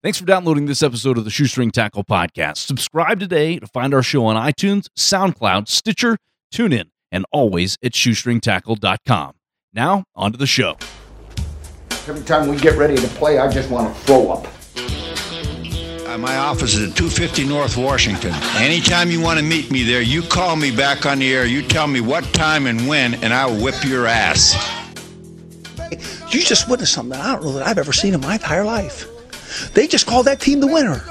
Thanks for downloading this episode of the Shoestring Tackle Podcast. Subscribe today to find our show on iTunes, SoundCloud, Stitcher, TuneIn, and always at shoestringtackle.com. Now, on to the show. Every time we get ready to play, I just want to throw up. Uh, my office is at 250 North Washington. Anytime you want to meet me there, you call me back on the air. You tell me what time and when, and I will whip your ass. You just witnessed something I don't know that I've ever seen in my entire life. They just called that team the winner.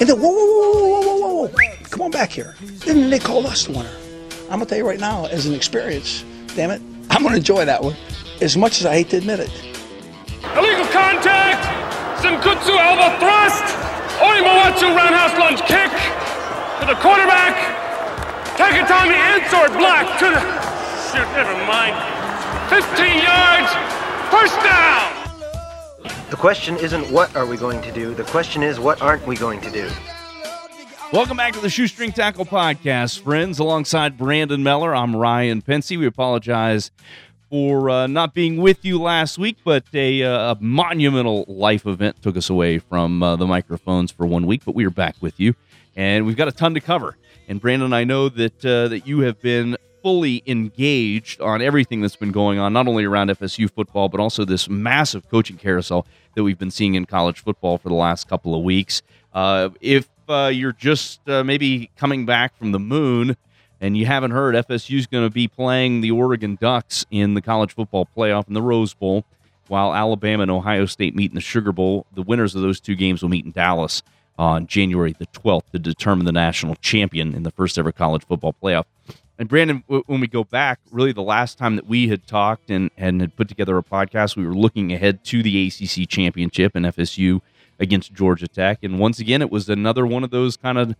And then, whoa, whoa, whoa, whoa, whoa, come on back here. Then they called us the winner. I'm going to tell you right now, as an experience, damn it, I'm going to enjoy that one as much as I hate to admit it. Illegal contact! Senkutsu elbow thrust! Orimawatsu roundhouse lunge kick! To the quarterback! Takatami and block to the... Shoot, never mind. 15 yards! First down! The question isn't what are we going to do, the question is what aren't we going to do. Welcome back to the Shoestring Tackle Podcast, friends. Alongside Brandon Meller, I'm Ryan Pensy. We apologize for uh, not being with you last week, but a, uh, monumental life event took us away from uh, the microphones for one week. But we are back with you, and we've got a ton to cover. And Brandon, I know that uh, that you have been fully engaged on everything that's been going on, not only around FSU football, but also this massive coaching carousel that we've been seeing in college football for the last couple of weeks. Uh, if uh, you're just uh, maybe coming back from the moon and you haven't heard, FSU is going to be playing the Oregon Ducks in the college football playoff in the Rose Bowl, while Alabama and Ohio State meet in the Sugar Bowl. The winners of those two games will meet in Dallas on January the 12th to determine the national champion in the first ever college football playoff. And Brandon, when we go back, really the last time that we had talked and, and had put together a podcast, we were looking ahead to the ACC championship and FSU against Georgia Tech. And once again, it was another one of those kind of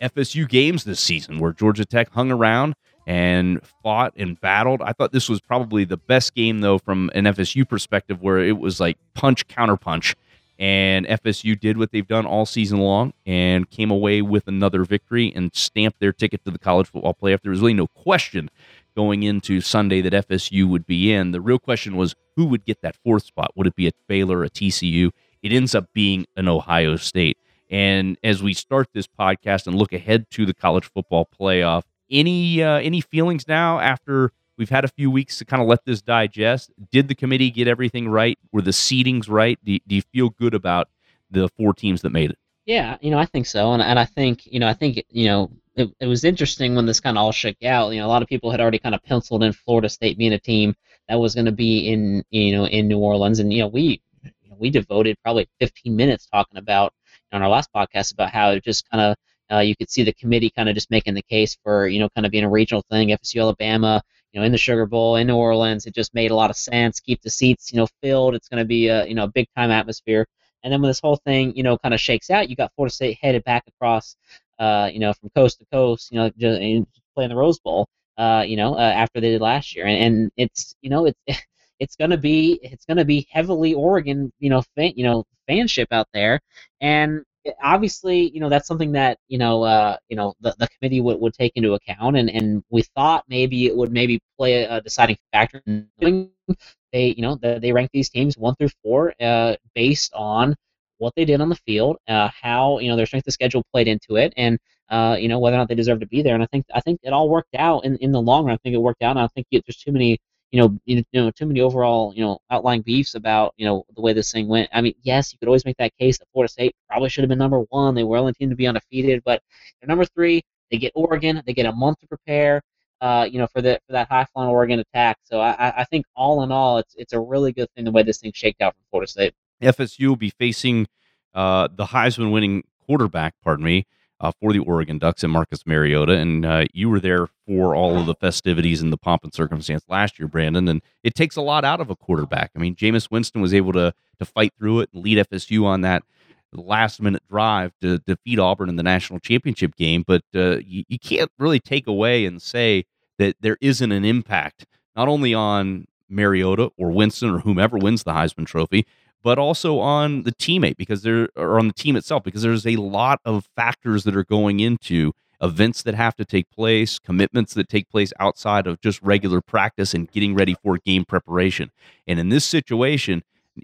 FSU games this season where Georgia Tech hung around and fought and battled. I thought this was probably the best game, though, from an FSU perspective, where it was like punch, counter punch. And FSU did what they've done all season long and came away with another victory and stamped their ticket to the college football playoff. There was really no question going into Sunday that FSU would be in. The real question was who would get that fourth spot? Would it be a Baylor, a TCU? It ends up being an Ohio State. And as we start this podcast and look ahead to the college football playoff, any uh, any feelings now after we've had a few weeks to kind of let this digest? Did the committee get everything right? Were the seedings right? Do, do you feel good about the four teams that made it? Yeah, you know, I think so, and and I think you know, I think you know, it, it was interesting when this kind of all shook out. You know, a lot of people had already kind of penciled in Florida State being a team that was going to be in you know in New Orleans, and you know we you know, we devoted probably 15 minutes talking about on our last podcast about how it just kind of uh, you could see the committee kind of just making the case for you know kind of being a regional thing. FSU Alabama, you know, in the Sugar Bowl in New Orleans, it just made a lot of sense. Keep the seats you know filled. It's going to be a you know big time atmosphere. And then when this whole thing you know kind of shakes out, you got Florida State headed back across uh, you know from coast to coast, you know, just, playing the Rose Bowl. Uh, you know, uh, after they did last year, and, and it's you know it's it's gonna be it's gonna be heavily Oregon, you know, fan, you know, fanship out there, and obviously, you know, that's something that you know, uh, you know, the, the committee would, would take into account, and, and we thought maybe it would maybe play a, deciding factor. They, you know, the, they rank these teams one through four uh, based on what they did on the field, uh, how you know their strength of schedule played into it, and uh, you know whether or not they deserve to be there. And I think I think it all worked out in, in the long run. I think it worked out. And I don't think there's too many you know, you know, too many overall, you know, outlying beefs about, you know, the way this thing went. I mean, yes, you could always make that case that Florida State probably should have been number one. They were only team to be undefeated, but they're number three. They get Oregon. They get a month to prepare. Uh, you know, for the for that high flying Oregon attack. So I, I think all in all, it's it's a really good thing the way this thing shaked out for Florida State. FSU will be facing uh, the Heisman winning quarterback, pardon me, uh, for the Oregon Ducks and Marcus Mariota. And uh, you were there for all of the festivities and the pomp and circumstance last year, Brandon. And it takes a lot out of a quarterback. I mean, Jameis Winston was able to to fight through it and lead FSU on that last minute drive to defeat Auburn in the national championship game. But uh, you, you can't really take away and say that there isn't an impact not only on Mariota or Winston or whomever wins the Heisman Trophy, but also on the teammate because there or on the team itself because there's a lot of factors that are going into events that have to take place, commitments that take place outside of just regular practice and getting ready for game preparation. And in this situation,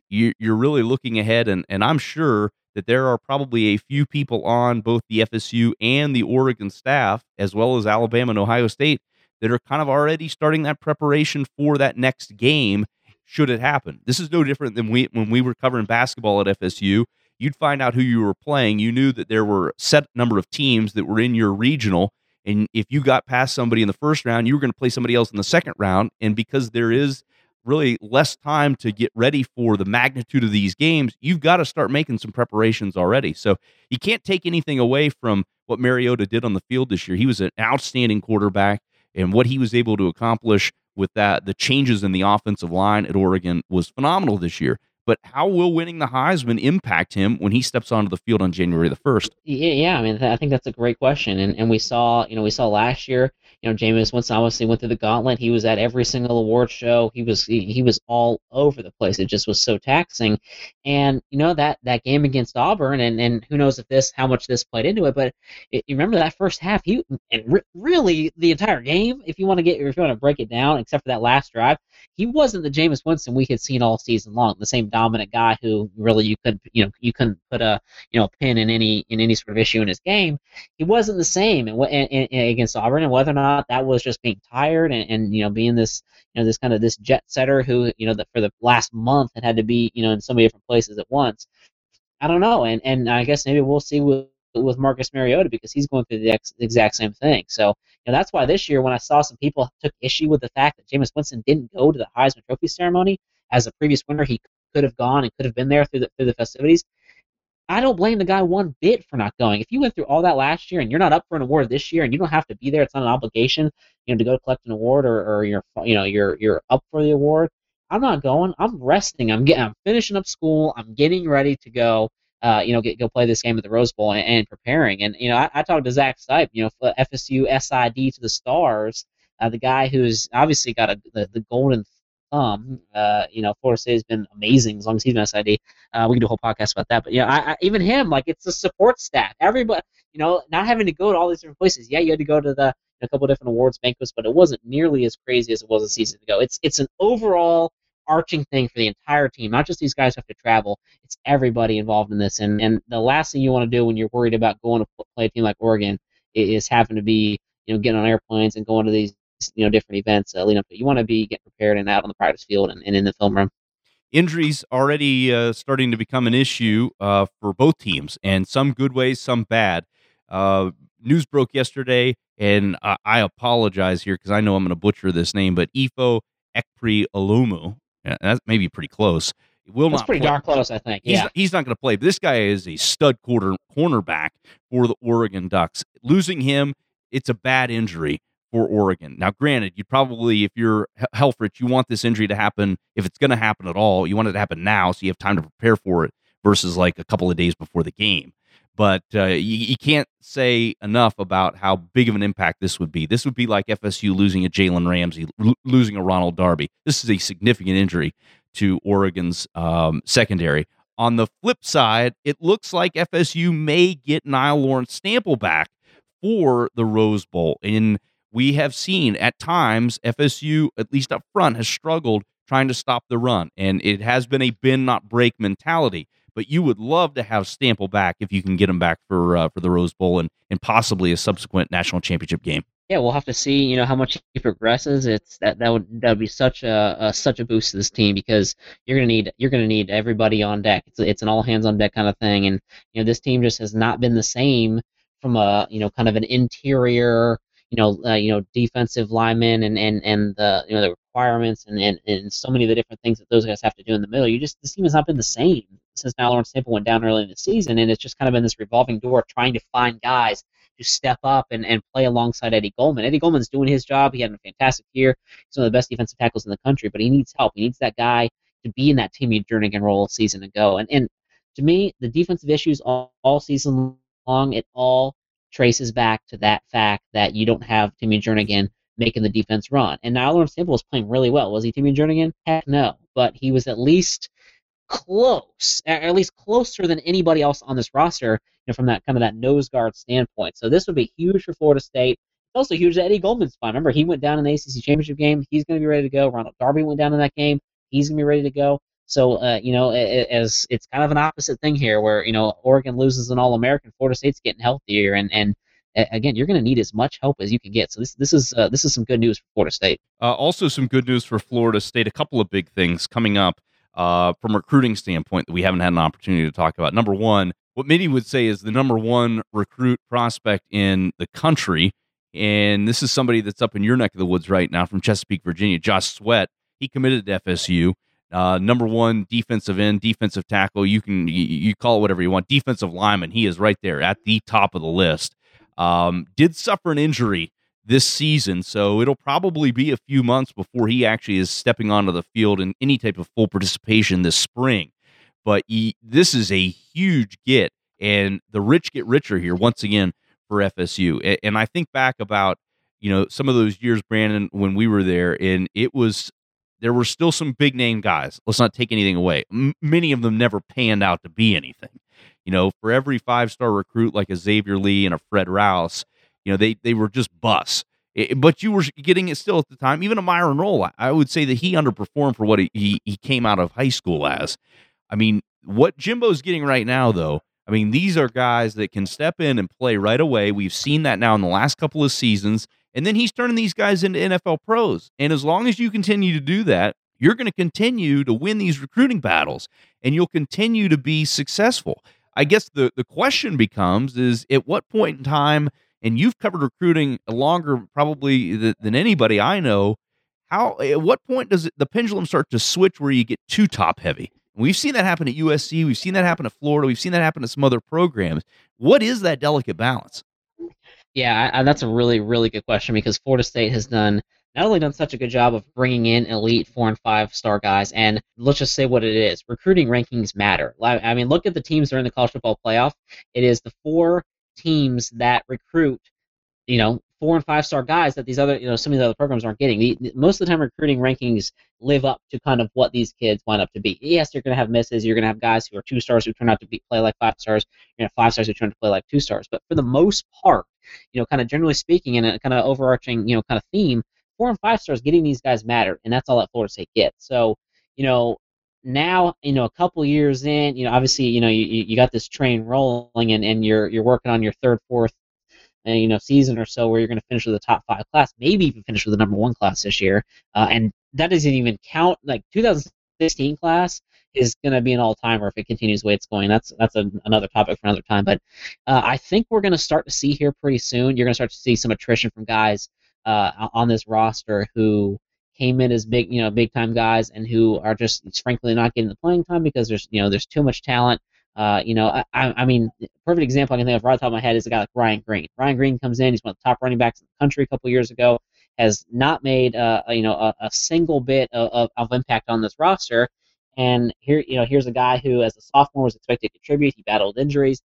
you, are really looking ahead, and, and I'm sure that there are probably a few people on both the FSU and the Oregon staff, as well as Alabama and Ohio State, that are kind of already starting that preparation for that next game should it happen. This is no different than we when we were covering basketball at FSU. You'd find out who you were playing. You knew that there were a set number of teams that were in your regional, and if you got past somebody in the first round, you were going to play somebody else in the second round. And because there is really less time to get ready for the magnitude of these games, you've got to start making some preparations already. So you can't take anything away from what Mariota did on the field this year. He was an outstanding quarterback, and what he was able to accomplish with that, the changes in the offensive line at Oregon was phenomenal this year. But how will winning the Heisman impact him when he steps onto the field on January the first? Yeah. I mean, I think that's a great question, and and we saw, you know, we saw last year you know, Jameis Winston obviously went through the gauntlet. He was at every single award show. He was he, he was all over the place. It just was so taxing. And you know that that game against Auburn, and and who knows if this how much this played into it. But it, you remember that first half, he and re- really the entire game. If you want to get if you want to break it down, except for that last drive, he wasn't the Jameis Winston we had seen all season long. The same dominant guy who really you couldn't you know you couldn't put a you know pin in any in any sort of issue in his game. He wasn't the same and, and, and against Auburn, and whether or not not that was just being tired and, and you know being this you know this kind of this jet setter who you know that for the last month had had to be you know in so many different places at once. I don't know, and and I guess maybe we'll see with with Marcus Mariota because he's going through the ex- exact same thing. So you know that's why this year when I saw some people took issue with the fact that Jameis Winston didn't go to the Heisman Trophy ceremony as a previous winner, he could have gone and could have been there through the through the festivities. I don't blame the guy one bit for not going. If you went through all that last year and you're not up for an award this year and you don't have to be there, it's not an obligation, you know, to go collect an award or, or you're you know you're you're up for the award. I'm not going. I'm resting. I'm getting. I'm finishing up school. I'm getting ready to go. Uh, you know, get, go play this game at the Rose Bowl and, and preparing. And you know, I, I talked to Zach Stipe, you know, FSU SID to the stars, uh, the guy who's obviously got a, the, the golden um, uh, you know, State has been amazing as long as he's been SID. Uh, we can do a whole podcast about that. But yeah, I, I, even him, like it's the support staff. Everybody, you know, not having to go to all these different places. Yeah, you had to go to the a couple different awards banquets, but it wasn't nearly as crazy as it was a season ago. It's it's an overall arching thing for the entire team, not just these guys who have to travel. It's everybody involved in this. And and the last thing you want to do when you're worried about going to play a team like Oregon is having to be you know getting on airplanes and going to these you know different events uh, leading up to it. You want to be getting prepared and out on the practice field and, and in the film room. Injuries already uh, starting to become an issue uh, for both teams, and some good ways, some bad. Uh, news broke yesterday, and I, I apologize here because I know I'm going to butcher this name, but Ifo Ekpri Olumu, yeah, may be pretty close. Will That's not pretty play. darn close, I think. He's, yeah, he's not going to play. This guy is a stud quarter cornerback for the Oregon Ducks. Losing him, it's a bad injury for Oregon. Now, granted, you'd probably, if you're Helfrich, you want this injury to happen, if it's going to happen at all, you want it to happen now so you have time to prepare for it versus like a couple of days before the game. But uh, you, you, can't say enough about how big of an impact this would be. This would be like FSU losing a Jalen Ramsey, l- losing a Ronald Darby. This is a significant injury to Oregon's um, secondary. On the flip side, it looks like FSU may get Nile Lawrence Stample back for the Rose Bowl. In we have seen at times FSU, at least up front, has struggled trying to stop the run. And it has been a bend not break mentality. But you would love to have Stample back if you can get him back for uh, for the Rose Bowl and, and possibly a subsequent national championship game. Yeah, we'll have to see. You know how much he progresses. It's that that would that would be such a, a such a boost to this team because you're gonna need you're gonna need everybody on deck. It's it's an all hands on deck kind of thing, and you know this team just has not been the same from a you know kind of an interior you know, uh, you know, defensive linemen and, and, and the you know the requirements and, and, and so many of the different things that those guys have to do in the middle. You just this team has not been the same since now Lawrence Stample went down early in the season, and it's just kind of been this revolving door trying to find guys to step up and, and play alongside Eddie Goldman. Eddie Goldman's doing his job. He had a fantastic year. He's one of the best defensive tackles in the country, but he needs help. He needs that guy to be in that Timmy Jernigan role season ago. And and to me, the defensive issues all, all season long, it all traces back to that fact that you don't have Timmy Jernigan making the defense run. And now Lawrence Stample was playing really well. Was he Timmy Jernigan? Heck no. But he was at least close, at least closer than anybody else on this roster, you know, from that kind of that nose guard standpoint. So this would be huge for Florida State. It's also huge that Eddie Goldman's fine. Remember, he went down in the ACC championship game. He's going to be ready to go. Ronald Darby went down in that game. He's going to be ready to go. So, uh, you know, as it's kind of an opposite thing here, where you know Oregon loses an All-American, Florida State's getting healthier, and and again, you're going to need as much help as you can get. So this this is uh, this is some good news for Florida State. Uh, also, some good news for Florida State. A couple of big things coming up uh, from recruiting standpoint that we haven't had an opportunity to talk about. Number one, what many would say is the number one recruit prospect in the country, and this is somebody that's up in your neck of the woods right now from Chesapeake, Virginia. Josh Sweat. He committed to FSU. Uh, number one defensive end, defensive tackle. You can you, you, call it whatever you want. Defensive lineman. He is right there at the top of the list. Um, did suffer an injury this season, so it'll probably be a few months before he actually is stepping onto the field in any type of full participation this spring. But he, this is a huge get, and the rich get richer here once again for FSU. And I think back about you know some of those years, Brandon, when we were there, and it was there were still some big name guys. Let's not take anything away. M- many of them never panned out to be anything. You know, for every five star recruit like a Xavier Lee and a Fred Rouse, you know, they they were just busts. But you were getting it still at the time. Even a Myron Rolle, I would say that he underperformed for what he, he came out of high school as. I mean, what Jimbo's getting right now, though, I mean, these are guys that can step in and play right away. We've seen that now in the last couple of seasons. And then he's turning these guys into NFL pros. And as long as you continue to do that, you're going to continue to win these recruiting battles and you'll continue to be successful. I guess the, the question becomes is at what point in time, and you've covered recruiting longer probably th- than anybody I know, how at what point does it, the pendulum start to switch where you get too top heavy? We've seen that happen at USC. We've seen that happen at Florida. We've seen that happen at some other programs. What is that delicate balance? Yeah, that's a really, really good question because Florida State has done not only done such a good job of bringing in elite four and five star guys, and let's just say what it is recruiting rankings matter. I mean, look at the teams that are in the college football playoff. It is the four teams that recruit, you know, four and five star guys that these other, you know, some of the other programs aren't getting. Most of the time, recruiting rankings live up to kind of what these kids wind up to be. Yes, you're going to have misses. You're going to have guys who are two stars who turn out to be play like five stars. You're going to have five stars who turn out to play like two stars. But for the most part, you know, kind of generally speaking, in a kind of overarching, you know, kind of theme, four and five stars getting these guys matter, and that's all that Florida State gets. So, you know, now, you know, a couple years in, you know, obviously, you know, you, you got this train rolling, and, and you're you're working on your third, fourth, uh, you know, season or so where you're going to finish with the top five class, maybe even finish with the number one class this year, uh, and that doesn't even count like 2016 class is going to be an all-timer if it continues the way it's going. That's that's a, another topic for another time. But uh, I think we're going to start to see here pretty soon. You're going to start to see some attrition from guys uh, on this roster who came in as big, you know, big time guys and who are just frankly not getting the playing time because there's, you know, there's too much talent. Uh, you know, I, I mean, perfect example I can think of right off the top of my head is a guy like Ryan Green. Ryan Green comes in, he's one of the top running backs in the country a couple years ago, has not made, uh, you know, a, a single bit of, of, of impact on this roster. And here, you know, here's a guy who, as a sophomore, was expected to contribute. He battled injuries.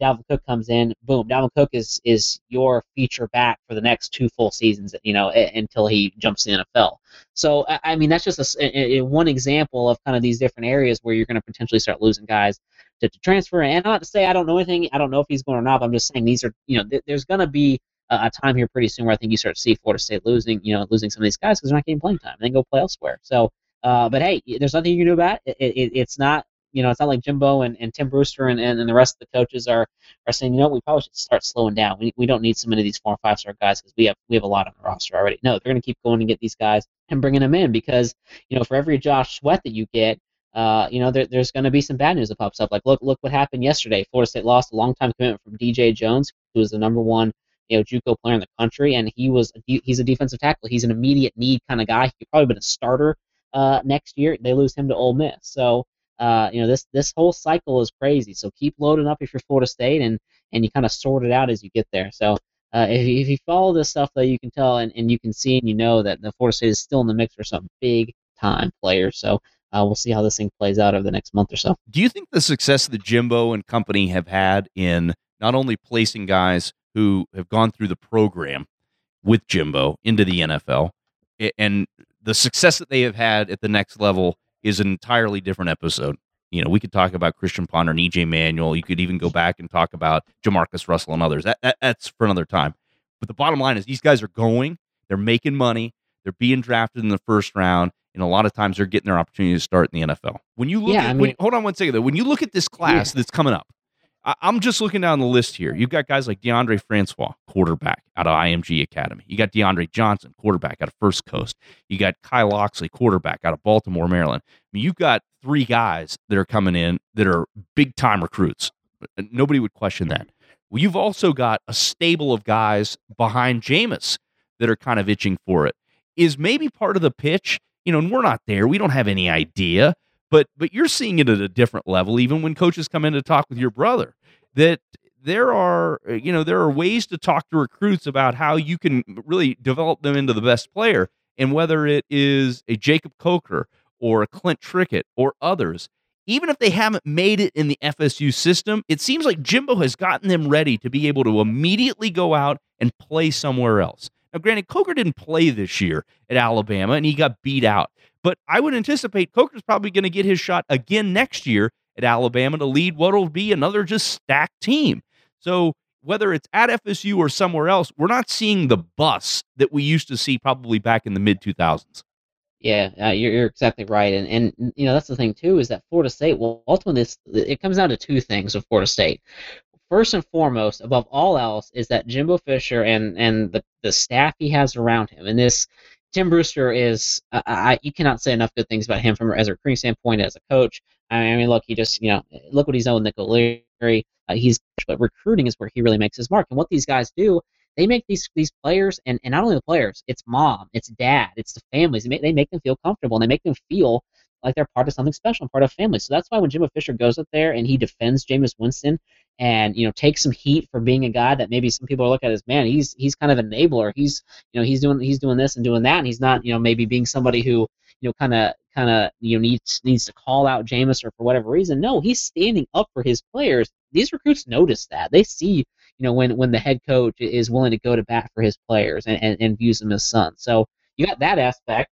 Dalvin Cook comes in, boom. Dalvin Cook is is your feature back for the next two full seasons, you know, until he jumps the NFL. So I mean, that's just a, a, one example of kind of these different areas where you're going to potentially start losing guys to, to, transfer. And not to say I don't know anything, I don't know if he's going or not. I'm just saying these are, you know, th- there's going to be a, a, time here pretty soon where I think you start to see Florida State losing, you know, losing some of these guys because they're not getting playing time and then go play elsewhere. So. Uh, but hey, there's nothing you can do about it. it, it it's not you know, it's not like Jimbo and, and Tim Brewster and, and, and the rest of the coaches are, are saying, you know, we probably should start slowing down. We, we don't need so many of these four and five star guys because we have we have a lot on the roster already. No, they're going to keep going and get these guys and bringing them in because you know for every Josh Sweat that you get, uh, you know, there, there's going to be some bad news that pops up. Like look look what happened yesterday. Florida State lost a long time commitment from DJ Jones, who was the number one you know JUCO player in the country, and he was he's a defensive tackle. He's an immediate need kind of guy. He could probably been a starter uh, next year. They lose him to Ole Miss. So uh, you know, this this whole cycle is crazy. So keep loading up if you're Florida State, and and you kind of sort it out as you get there. So uh, if, you, if you follow this stuff, though, you can tell and, and you can see and you know that the Florida State is still in the mix for some big time players. So uh, we'll see how this thing plays out over the next month or so. Do you think the success that Jimbo and company have had in not only placing guys who have gone through the program with Jimbo into the NFL and the success that they have had at the next level is an entirely different episode. You know, we could talk about Christian Ponder and EJ Manuel. You could even go back and talk about Jamarcus Russell and others. That, that, that's for another time. But the bottom line is these guys are going, they're making money, they're being drafted in the first round, And a lot of times they're getting their opportunity to start in the NFL. When you look Yeah, at, I when, hold on one second though. When you look at this class that's coming up, I, I'm just looking down the list here. You've got guys like Deondre Francois, quarterback out of IMG Academy. You got DeAndre Johnson, quarterback out of First Coast. You got Kyle Oxley, quarterback out of Baltimore, Maryland. I mean, you've got three guys that are coming in that are big time recruits. Uh, nobody would question that. Well, you've also got a stable of guys behind Jameis that are kind of itching for it. Is maybe part of the pitch, you know, and we're not there. We don't have any idea, but but you're seeing it at a different level even when coaches come in to talk with your brother that there are uh, you know there are ways to talk to recruits about how you can really develop them into the best player and whether it is a Jacob Coker or a Clint Trickett or others even if they haven't made it in the FSU system, it seems like Jimbo has gotten them ready to be able to immediately go out and play somewhere else. Now, granted, Coker didn't play this year at Alabama and he got beat out, but I would anticipate Coker's probably going to get his shot again next year at Alabama to lead what will be another just stacked team. So, whether it's at FSU or somewhere else, we're not seeing the bus that we used to see probably back in the mid 2000s. Yeah, uh, you're, you're exactly right, and and you know that's the thing too is that Florida State. Well, ultimately, this it comes down to two things with Florida State. First and foremost, above all else, is that Jimbo Fisher and and the the staff he has around him, and this Tim Brewster is I, I you cannot say enough good things about him from as a recruiting standpoint as a coach. I mean, look, he just you know look what he's done with Nick O'Leary. Uh, he's but recruiting is where he really makes his mark, and what these guys do they make these these players and, and not only the players it's mom it's dad it's the families they make, they make them feel comfortable and they make them feel like they're part of something special part of family. So that's why when jimbo fisher goes up there and he defends Jameis winston and you know takes some heat for being a guy that maybe some people are looking at as man he's he's kind of an enabler. He's you know he's doing he's doing this and doing that. And he's not you know maybe being somebody who you know kind of kind of you know needs needs to call out Jameis or for whatever reason. No he's standing up for his players. These recruits notice that. They see you know, when when the head coach is willing to go to bat for his players and, and, and views them as sons. So you got that aspect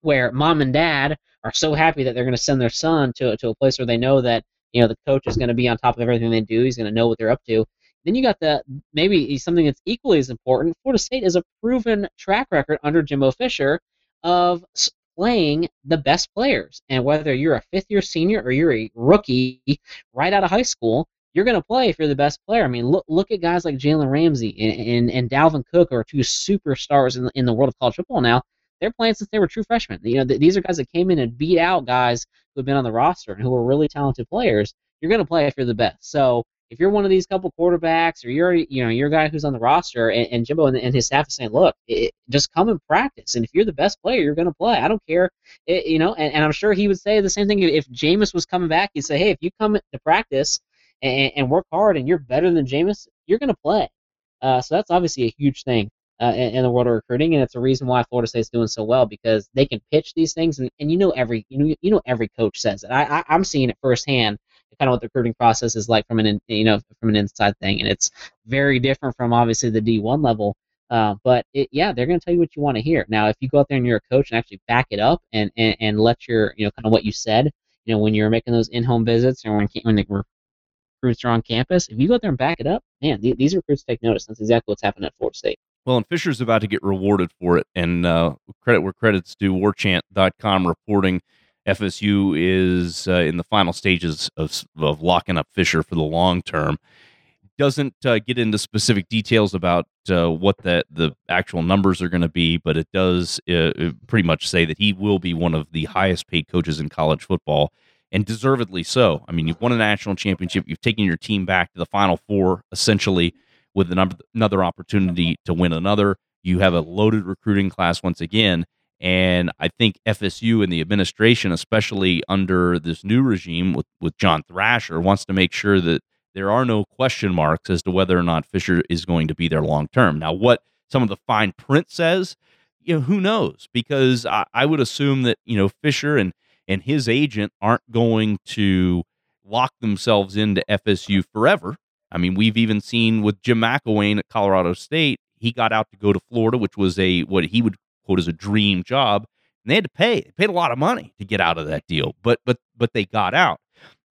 where mom and dad are so happy that they're going to send their son to, to a place where they know that, you know, the coach is going to be on top of everything they do. He's going to know what they're up to. Then you got the maybe something that's equally as important. Florida State is a proven track record under Jimbo Fisher of playing the best players. And whether you're a fifth year senior or you're a rookie right out of high school, you're going to play if you're the best player. I mean, look look at guys like Jalen Ramsey and, and, and Dalvin Cook are two superstars in the, in the world of college football now. They're playing since they were true freshmen. You know, th- these are guys that came in and beat out guys who have been on the roster and who are really talented players. You're going to play if you're the best. So if you're one of these couple quarterbacks or you're you know you're a guy who's on the roster and, and Jimbo and, and his staff is saying, look, it, just come and practice. And if you're the best player, you're going to play. I don't care, it, you know. And, and I'm sure he would say the same thing if Jameis was coming back. He'd say, hey, if you come to practice and, work hard and you're better than Jameis, you're going to play. Uh, so that's obviously a huge thing uh, in, in, the world of recruiting, and it's a reason why Florida State's doing so well because they can pitch these things, and, and you know every you know you know every coach says it. I, I I'm seeing it firsthand, kind of what the recruiting process is like from an you know from an inside thing, and it's very different from obviously the D1 level. Uh, but it, yeah, they're going to tell you what you want to hear. Now, if you go out there and you're a coach and actually back it up and, and, and let your you know kind of what you said, you know when you're making those in-home visits or when when the recruits are on campus, if you go out there and back it up, man, th- these recruits take notice. That's exactly what's happening at Florida State. Well, and Fisher's about to get rewarded for it. And uh, credit where credit's due, warchant.com reporting FSU is uh, in the final stages of, of locking up Fisher for the long term. Doesn't uh, get into specific details about uh, what the, the actual numbers are going to be, but it does uh, pretty much say that he will be one of the highest paid coaches in college football and deservedly so. I mean, you've won a national championship, you've taken your team back to the Final Four, essentially with another opportunity to win another. You have a loaded recruiting class once again, and I think FSU and the administration, especially under this new regime with with John Thrasher, wants to make sure that there are no question marks as to whether or not Fisher is going to be there long term. Now, what some of the fine print says, you know, who knows? Because I, I would assume that you know Fisher and and his agent aren't going to lock themselves into FSU forever. I mean, we've even seen with Jim McElwain at Colorado State, he got out to go to Florida, which was a what he would quote as a dream job, and they had to pay. They paid a lot of money to get out of that deal, but but but they got out.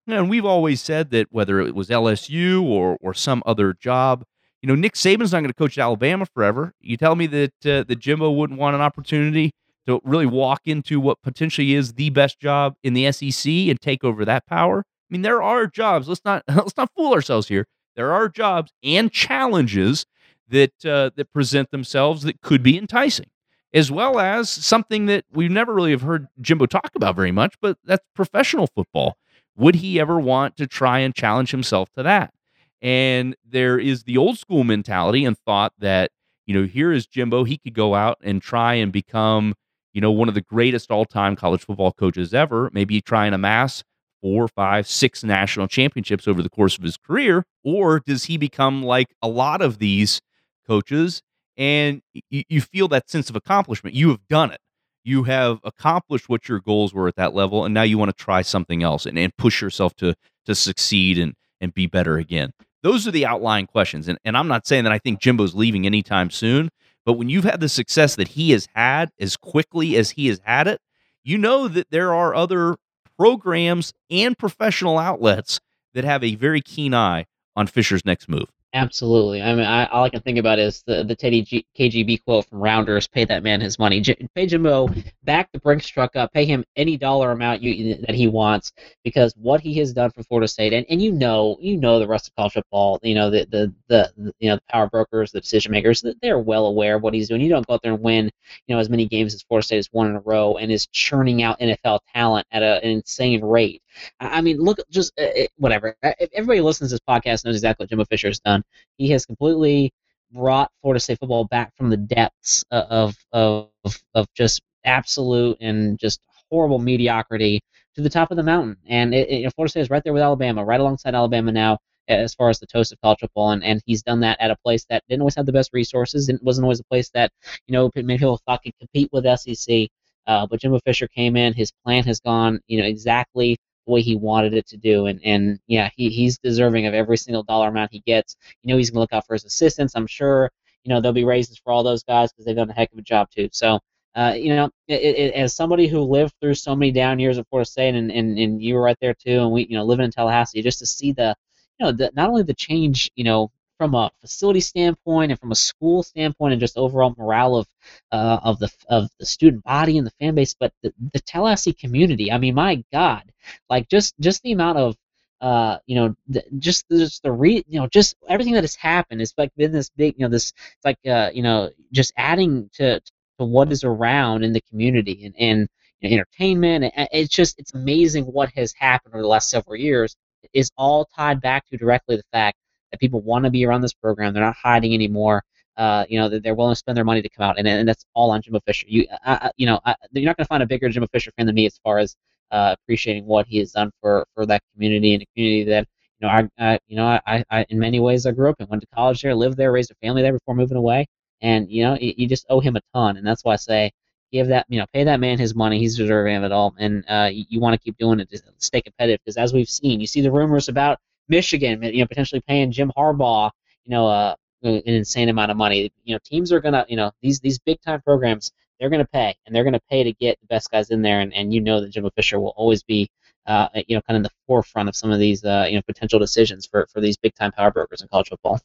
And we've always said that whether it was LSU or or some other job, you know, Nick Saban's not going to coach Alabama forever. You tell me that uh, that Jimbo wouldn't want an opportunity to really walk into what potentially is the best job in the SEC and take over that power. I mean, there are jobs. Let's not let's not fool ourselves here. There are jobs and challenges that uh, that present themselves that could be enticing, as well as something that we've never really have heard Jimbo talk about very much, but that's professional football. Would he ever want to try and challenge himself to that? And there is the old school mentality and thought that you know here is Jimbo. He could go out and try and become you know one of the greatest all time college football coaches ever. Maybe try and amass four, five, six national championships over the course of his career? Or does he become like a lot of these coaches and y- you feel that sense of accomplishment? You have done it. You have accomplished what your goals were at that level, and now you want to try something else and, and push yourself to to succeed and and be better again. Those are the outlying questions. And, and I'm not saying that I think Jimbo's leaving anytime soon, but when you've had the success that he has had as quickly as he has had it, you know that there are other programs and professional outlets that have a very keen eye on Fisher's next move. Absolutely. I mean, I, all I can think about is the the Teddy G, KGB quote from Rounders: "Pay that man his money. J, pay Jimbo back the Brinks truck up. Pay him any dollar amount you that he wants because what he has done for Florida State, and, and you know, you know the rest of college football. You know the, the the you know the power brokers, the decision makers. They're well aware of what he's doing. You don't go out there and win you know as many games as Florida State has won in a row and is churning out NFL talent at a, an insane rate. I mean, look, just uh, whatever. Uh, everybody listens to this podcast knows exactly what Jimbo Fisher has done. He has completely brought Florida State football back from the depths of of of just absolute and just horrible mediocrity to the top of the mountain. And it, it, Florida State is right there with Alabama, right alongside Alabama now as far as the toast of college football, and, and he's done that at a place that didn't always have the best resources, and wasn't always a place that you know many people thought could compete with SEC. Uh, but Jimbo Fisher came in, his plan has gone, you know, exactly the way he wanted it to do. And and yeah, he, he's deserving of every single dollar amount he gets. You know, he's gonna look out for his assistants. I'm sure. You know, there'll be raises for all those guys because they've done a heck of a job too. So. Uh, you know, it, it, as somebody who lived through so many down years at Florida State, and, and, and you were right there too, and we, you know, living in Tallahassee, just to see the, you know, the, not only the change, you know, from a facility standpoint and from a school standpoint and just overall morale of uh, of the of the student body and the fan base, but the, the Tallahassee community. I mean, my God, like just just the amount of uh, you know, just just the re, you know, just everything that has happened. It's like been this big, you know, this it's like uh, you know, just adding to to what is around in the community and and you know, entertainment. It's just it's amazing what has happened over the last several years. Is all tied back to directly the fact that people want to be around this program. They're not hiding anymore. Uh, you know, they're willing to spend their money to come out, and, and that's all on Jimbo Fisher. You, uh, you know, I, you're not going to find a bigger Jimbo Fisher fan than me as far as uh, appreciating what he has done for, for that community and a community that you know, I, I you know, I, I, in many ways I grew up in, went to college there, lived there, raised a family there before moving away, and you know, you, you just owe him a ton, and that's why I say give that, you know, pay that man his money. He's deserving of it all, and uh, you, you want to keep doing it to stay competitive because as we've seen, you see the rumors about Michigan, you know, potentially paying Jim Harbaugh, you know, uh, an insane amount of money. You know, teams are gonna, you know, these these big time programs, they're gonna pay, and they're gonna pay to get the best guys in there, and, and you know that Jimbo Fisher will always be, uh, you know, kind of in the forefront of some of these, uh, you know, potential decisions for for these big time power brokers in college football.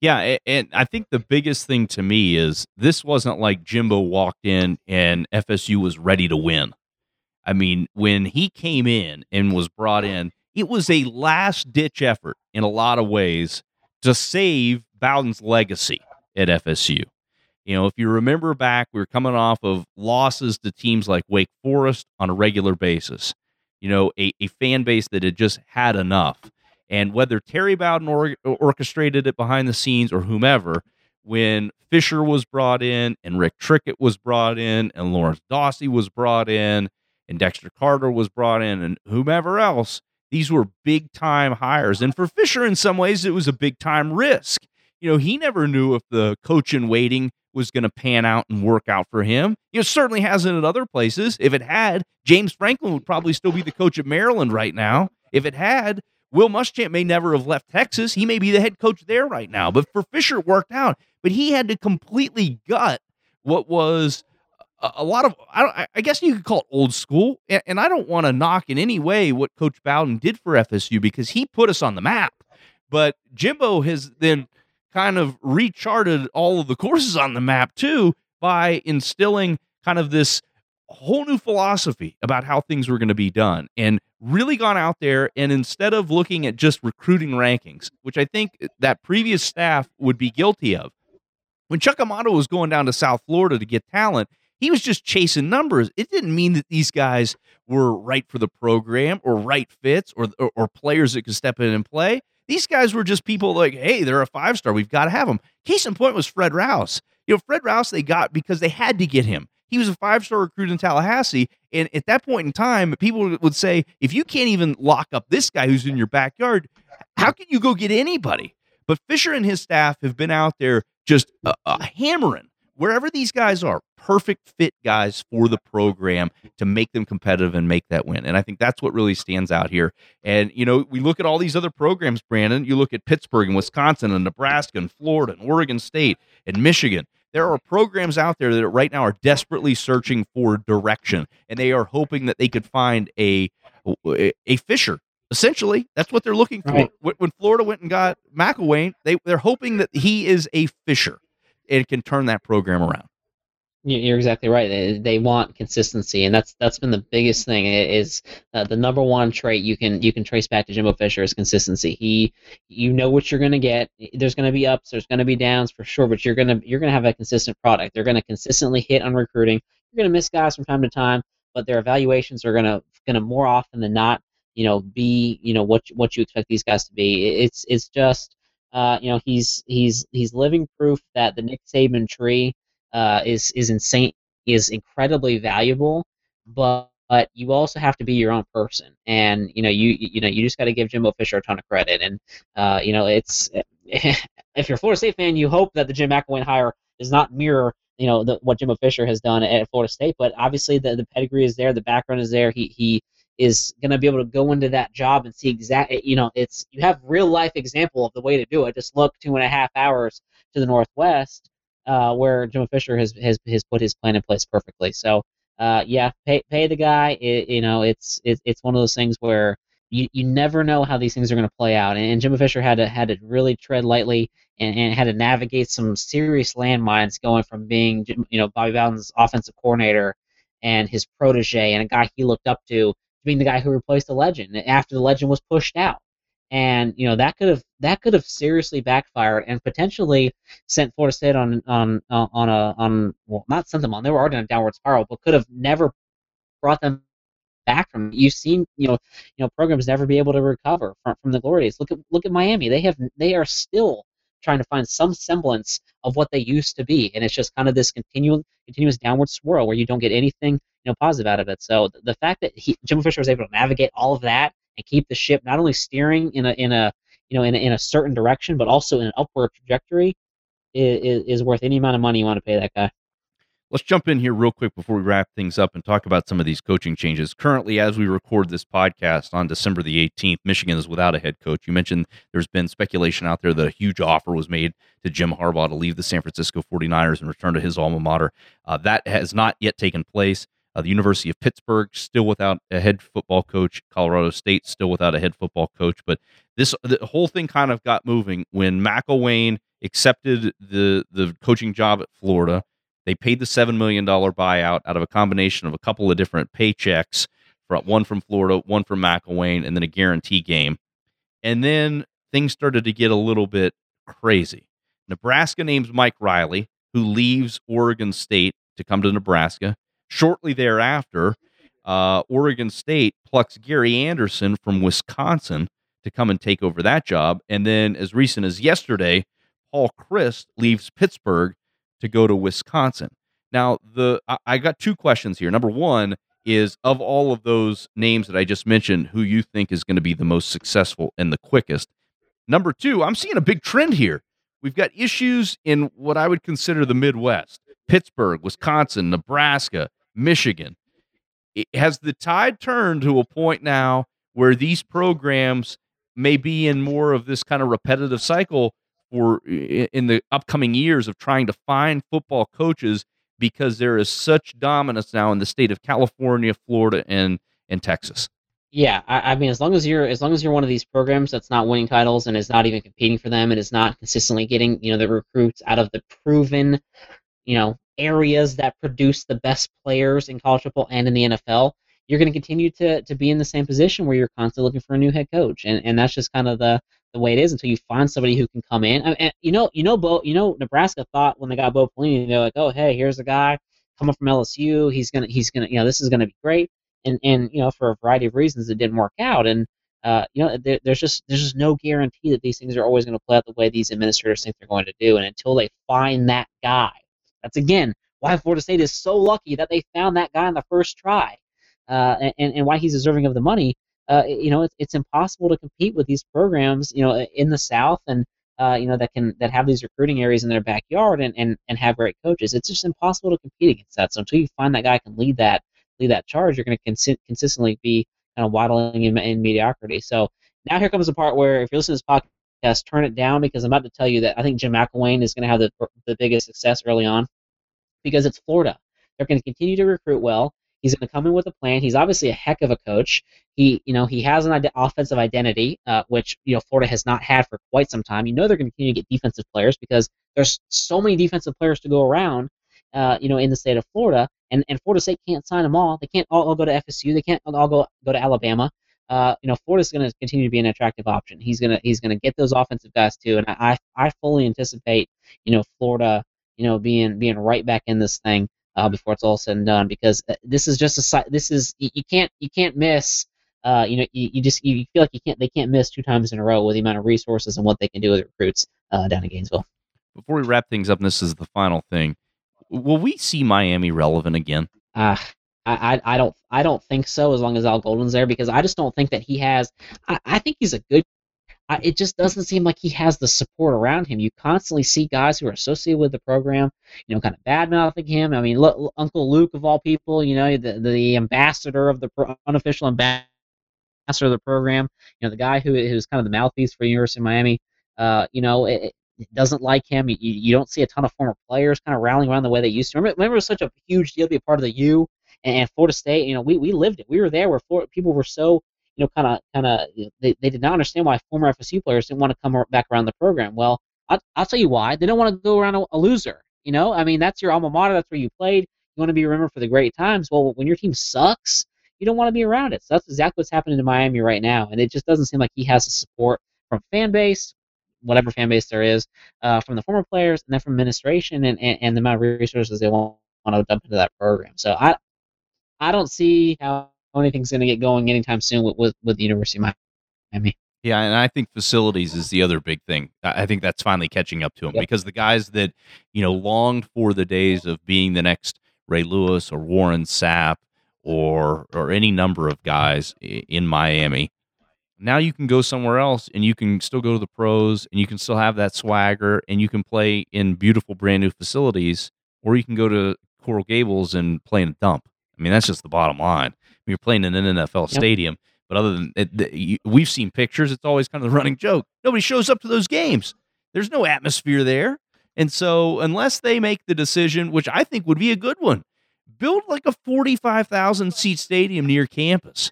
Yeah, and I think the biggest thing to me is this wasn't like Jimbo walked in and FSU was ready to win. I mean, when he came in and was brought in, it was a last ditch effort in a lot of ways to save Bowden's legacy at FSU. You know, if you remember back, we were coming off of losses to teams like Wake Forest on a regular basis. You know, a, a fan base that had just had enough. And whether Terry Bowden or, orchestrated it behind the scenes or whomever, when Fisher was brought in and Rick Trickett was brought in and Lawrence Dawsey was brought in and Dexter Carter was brought in and whomever else, these were big time hires. And for Fisher, in some ways, it was a big time risk. You know, he never knew if the coach in waiting was going to pan out and work out for him. You know, certainly hasn't at other places. If it had, James Franklin would probably still be the coach at Maryland right now. If it had, Will Muschamp may never have left Texas. He may be the head coach there right now. But for Fisher, it worked out. But he had to completely gut what was a, lot of I, I, guess you could call it old school, and, and I don't want to knock in any way what Coach Bowden did for FSU because he put us on the map. But Jimbo has then kind of recharted all of the courses on the map too by instilling kind of this whole new philosophy about how things were going to be done and really gone out there and instead of looking at just recruiting rankings, which I think that previous staff would be guilty of, when Chuck Amato was going down to South Florida to get talent, he was just chasing numbers. It didn't mean that these guys were right for the program or right fits or, or, or players that could step in and play. These guys were just people like, hey, they're a five star. We've got to have them. Case in point was Fred Rouse. You know, Fred Rouse they got because they had to get him. He was a five star recruit in Tallahassee. And at that point in time, people would say, if you can't even lock up this guy who's in your backyard, how can you go get anybody? But Fisher and his staff have been out there just uh, uh, hammering wherever these guys are, perfect fit guys for the program to make them competitive and make that win. And I think that's what really stands out here. And, you know, we look at all these other programs, Brandon. You look at Pittsburgh and Wisconsin and Nebraska and Florida and Oregon State and Michigan. There are programs out there that right now are desperately searching for direction, and they are hoping that they could find a a Fisher essentially that's what they're looking for right. when florida went and got mcelwain they, they're hoping that he is a fisher and can turn that program around. You're exactly right. They, they want consistency, and that's that's been the biggest thing. Is uh, the number one trait you can you can trace back to Jimbo Fisher is consistency. He, you know what you're going to get. There's going to be ups, there's going to be downs for sure, but you're gonna you're gonna have a consistent product. They're going to consistently hit on recruiting. You're going to miss guys from time to time, but their evaluations are going to going to more often than not, you know, be you know what what you expect these guys to be. It's it's just uh, you know, he's he's he's living proof that the Nick Saban tree uh, is is insane, is incredibly valuable. But but you also have to be your own person, and you know, you you know, you just got to give Jimbo Fisher a ton of credit. And uh, you know, it's if you're a Florida State fan, you hope that the Jim McElwain hire does not mirror you know the, what Jimbo Fisher has done at Florida State. But obviously, the the pedigree is there, the background is there. He he is going to be able to go into that job and see exactly, you know, it's you have real life example of the way to do it. Just look two and a half hours to the northwest, uh, where Jimbo Fisher has, has has put his plan in place perfectly. So, uh, yeah, pay pay the guy. It, you know, it's it, it's one of those things where you, you never know how these things are going to play out. And, and Jimbo Fisher had to had to really tread lightly and, and had to navigate some serious landmines going from being you know Bobby Bowden's offensive coordinator and his protege and a guy he looked up to being the guy who replaced the legend after the legend was pushed out. And you know that could have that could have seriously backfired and potentially sent Florida State on on on a on well not sent them on they were already on a downward spiral but could have never brought them back from. You've seen you know you know programs never be able to recover from, from the glory days. Look at look at Miami. They have they are still trying to find some semblance of what they used to be, and it's just kind of this continual continuous downward swirl where you don't get anything you know positive out of it. So the fact that he, Jimbo Fisher was able to navigate all of that and keep the ship not only steering in a in a you know in a, in a certain direction but also in an upward trajectory is, is worth any amount of money you want to pay that guy. Let's jump in here real quick before we wrap things up and talk about some of these coaching changes. Currently, as we record this podcast on December the 18th, Michigan is without a head coach. You mentioned there's been speculation out there that a huge offer was made to Jim Harbaugh to leave the San Francisco 49ers and return to his alma mater. Uh, that has not yet taken place. Uh, the University of Pittsburgh still without a head football coach. Colorado State still without a head football coach. But this the whole thing kind of got moving when McElwain accepted the the coaching job at Florida. They paid the seven million dollar buyout out of a combination of a couple of different paychecks, one from Florida, one from McElwain, and then a guarantee game. And then things started to get a little bit crazy. Nebraska names Mike Riley, who leaves Oregon State to come to Nebraska. Shortly thereafter, uh, Oregon State plucks Gary Anderson from Wisconsin to come and take over that job. And then, as recent as yesterday, Paul Chryst leaves Pittsburgh to go to Wisconsin. Now, the I, I got two questions here. Number one is of all of those names that I just mentioned, who you think is going to be the most successful and the quickest. Number two, I'm seeing a big trend here. We've got issues in what I would consider the Midwest Pittsburgh, Wisconsin, Nebraska, Michigan. It, has the tide turned to a point now where these programs may be in more of this kind of repetitive cycle for in the upcoming years of trying to find football coaches because there is such dominance now in the state of California, Florida, and and Texas. Yeah, I, I, mean, as long as you're as long as you're one of these programs that's not winning titles and is not even competing for them and is not consistently getting you know the recruits out of the proven, you know, areas that produce the best players in college football and in the NFL, you're going to continue to to be in the same position where you're constantly looking for a new head coach, and and that's just kind of the the way it is until you find somebody who can come in. I mean, you know, you know, Bo, you know, Nebraska thought when they got Bo Pelini, they're like, oh, hey, here's a guy coming from LSU. He's gonna, he's gonna, you know, this is gonna be great. And and you know, for a variety of reasons, it didn't work out. And uh, you know, there, there's just there's just no guarantee that these things are always going to play out the way these administrators think they're going to do. And until they find that guy, that's again why Florida State is so lucky that they found that guy in the first try, uh, and and why he's deserving of the money uh, you know, it's, it's impossible to compete with these programs, you know, in the South and uh, you know that can that have these recruiting areas in their backyard and, and, and have great coaches. It's just impossible to compete against that. So until you find that guy can lead that lead that charge, you're going to consi- consistently be kind of waddling in, in mediocrity. So now here comes the part where if you're listening to this podcast, turn it down because I'm about to tell you that I think Jim McElwain is going to have the the biggest success early on because it's Florida. They're going to continue to recruit well. He's going to come in with a plan. He's obviously a heck of a coach. He, you know, he has an ide- offensive identity, uh, which you know Florida has not had for quite some time. You know they're going to continue to get defensive players because there's so many defensive players to go around, uh, you know, in the state of Florida, and, and Florida State can't sign them all. They can't all, all go to FSU. They can't all go go to Alabama. Uh, you know, Florida's going to continue to be an attractive option. He's gonna he's gonna get those offensive guys too, and I I fully anticipate you know Florida you know being being right back in this thing uh, before it's all said and done because uh, this is just a this is you, you can't you can't miss uh, you know you, you just you feel like you can't they can't miss two times in a row with the amount of resources and what they can do with recruits uh, down in Gainesville. Before we wrap things up, and this is the final thing, will we see Miami relevant again? Uh, I, I, I don't I don't think so as long as Al Golden's there because I just don't think that he has I, I think he's a good I, it just doesn't seem like he has the support around him. You constantly see guys who are associated with the program, you know, kind of bad mouthing him. I mean, look, Uncle Luke of all people, you know, the the ambassador of the pro, unofficial ambassador of the program, you know, the guy who who's kind of the mouthpiece for University of Miami. Uh, you know, it, it doesn't like him. You, you don't see a ton of former players kind of rallying around the way they used to. Remember, remember it was such a huge deal to be a part of the U and Florida State. You know, we, we lived it. We were there where Florida, people were so you know, kind of, kind of, they, they did not understand why former FSU players didn't want to come back around the program. Well, I'll, I'll tell you why. They don't want to go around a, a loser. You know, I mean, that's your alma mater. That's where you played. You want to be remembered for the great times. Well, when your team sucks, you don't want to be around it. So that's exactly what's happening to Miami right now. And it just doesn't seem like he has the support from fan base, whatever fan base there is, uh, from the former players, and then from administration and, and, and the amount of resources they want, want to dump into that program. So I I don't see how anything's going to get going anytime soon with, with, with the University of Miami. Yeah, and I think facilities is the other big thing. I think that's finally catching up to him yep. because the guys that you know longed for the days of being the next Ray Lewis or Warren Sapp or or any number of guys in Miami. Now you can go somewhere else and you can still go to the pros and you can still have that swagger and you can play in beautiful brand new facilities or you can go to Coral Gables and play in a dump. I mean, that's just the bottom line you're playing in an NFL yep. stadium. But other than it, we've seen pictures, it's always kind of the running joke. Nobody shows up to those games. There's no atmosphere there. And so, unless they make the decision, which I think would be a good one, build like a 45,000 seat stadium near campus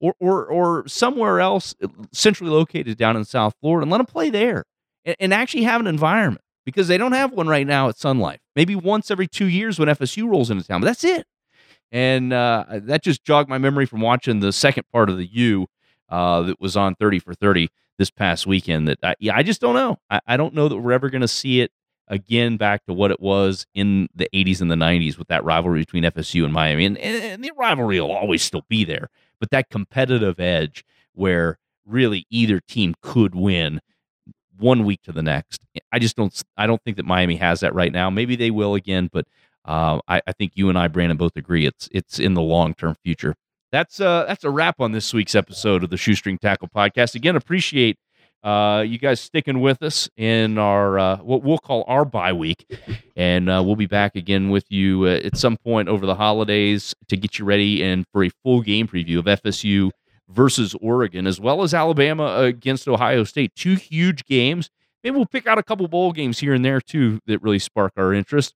or, or, or somewhere else uh, centrally located down in South Florida and let them play there and, and actually have an environment because they don't have one right now at Sun Life. Maybe once every two years when FSU rolls into town, but that's it. And uh, that just jogged my memory from watching the second part of the U uh, that was on 30 for 30 this past weekend. That I, yeah, I just don't know. I, I don't know that we're ever going to see it again back to what it was in the 80s and the 90s with that rivalry between FSU and Miami. And, and, and the rivalry will always still be there, but that competitive edge where really either team could win one week to the next. I just don't I don't think that Miami has that right now. Maybe they will again, but uh, I, I, think you and I, Brandon, both agree it's it's in the long term future. That's uh that's a wrap on this week's episode of the Shoestring Tackle Podcast. Again, appreciate uh, you guys sticking with us in our uh, what we'll call our bye week, and uh, we'll be back again with you uh, at some point over the holidays to get you ready and for a full game preview of FSU versus Oregon, as well as Alabama against Ohio State. Two huge games. Maybe we'll pick out a couple bowl games here and there too that really spark our interest.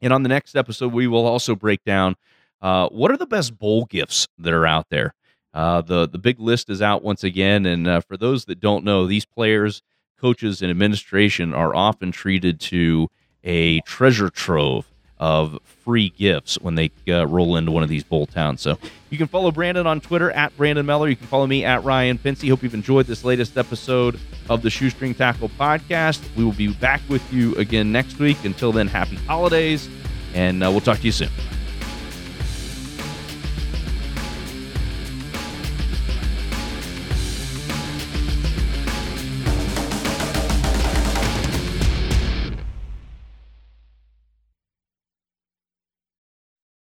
And on the next episode, we will also break down uh, what are the best bowl gifts that are out there. Uh, the the big list is out once again, and uh, for those that don't know, these players, coaches, and administration are often treated to a treasure trove of free gifts when they uh, roll into one of these bowl towns. So you can follow Brandon on Twitter at Brandon Meller. You can follow me at Ryan Pincy. Hope you've enjoyed this latest episode of the Shoestring Tackle podcast. We will be back with you again next week. Until then, happy holidays, and uh, we'll talk to you soon.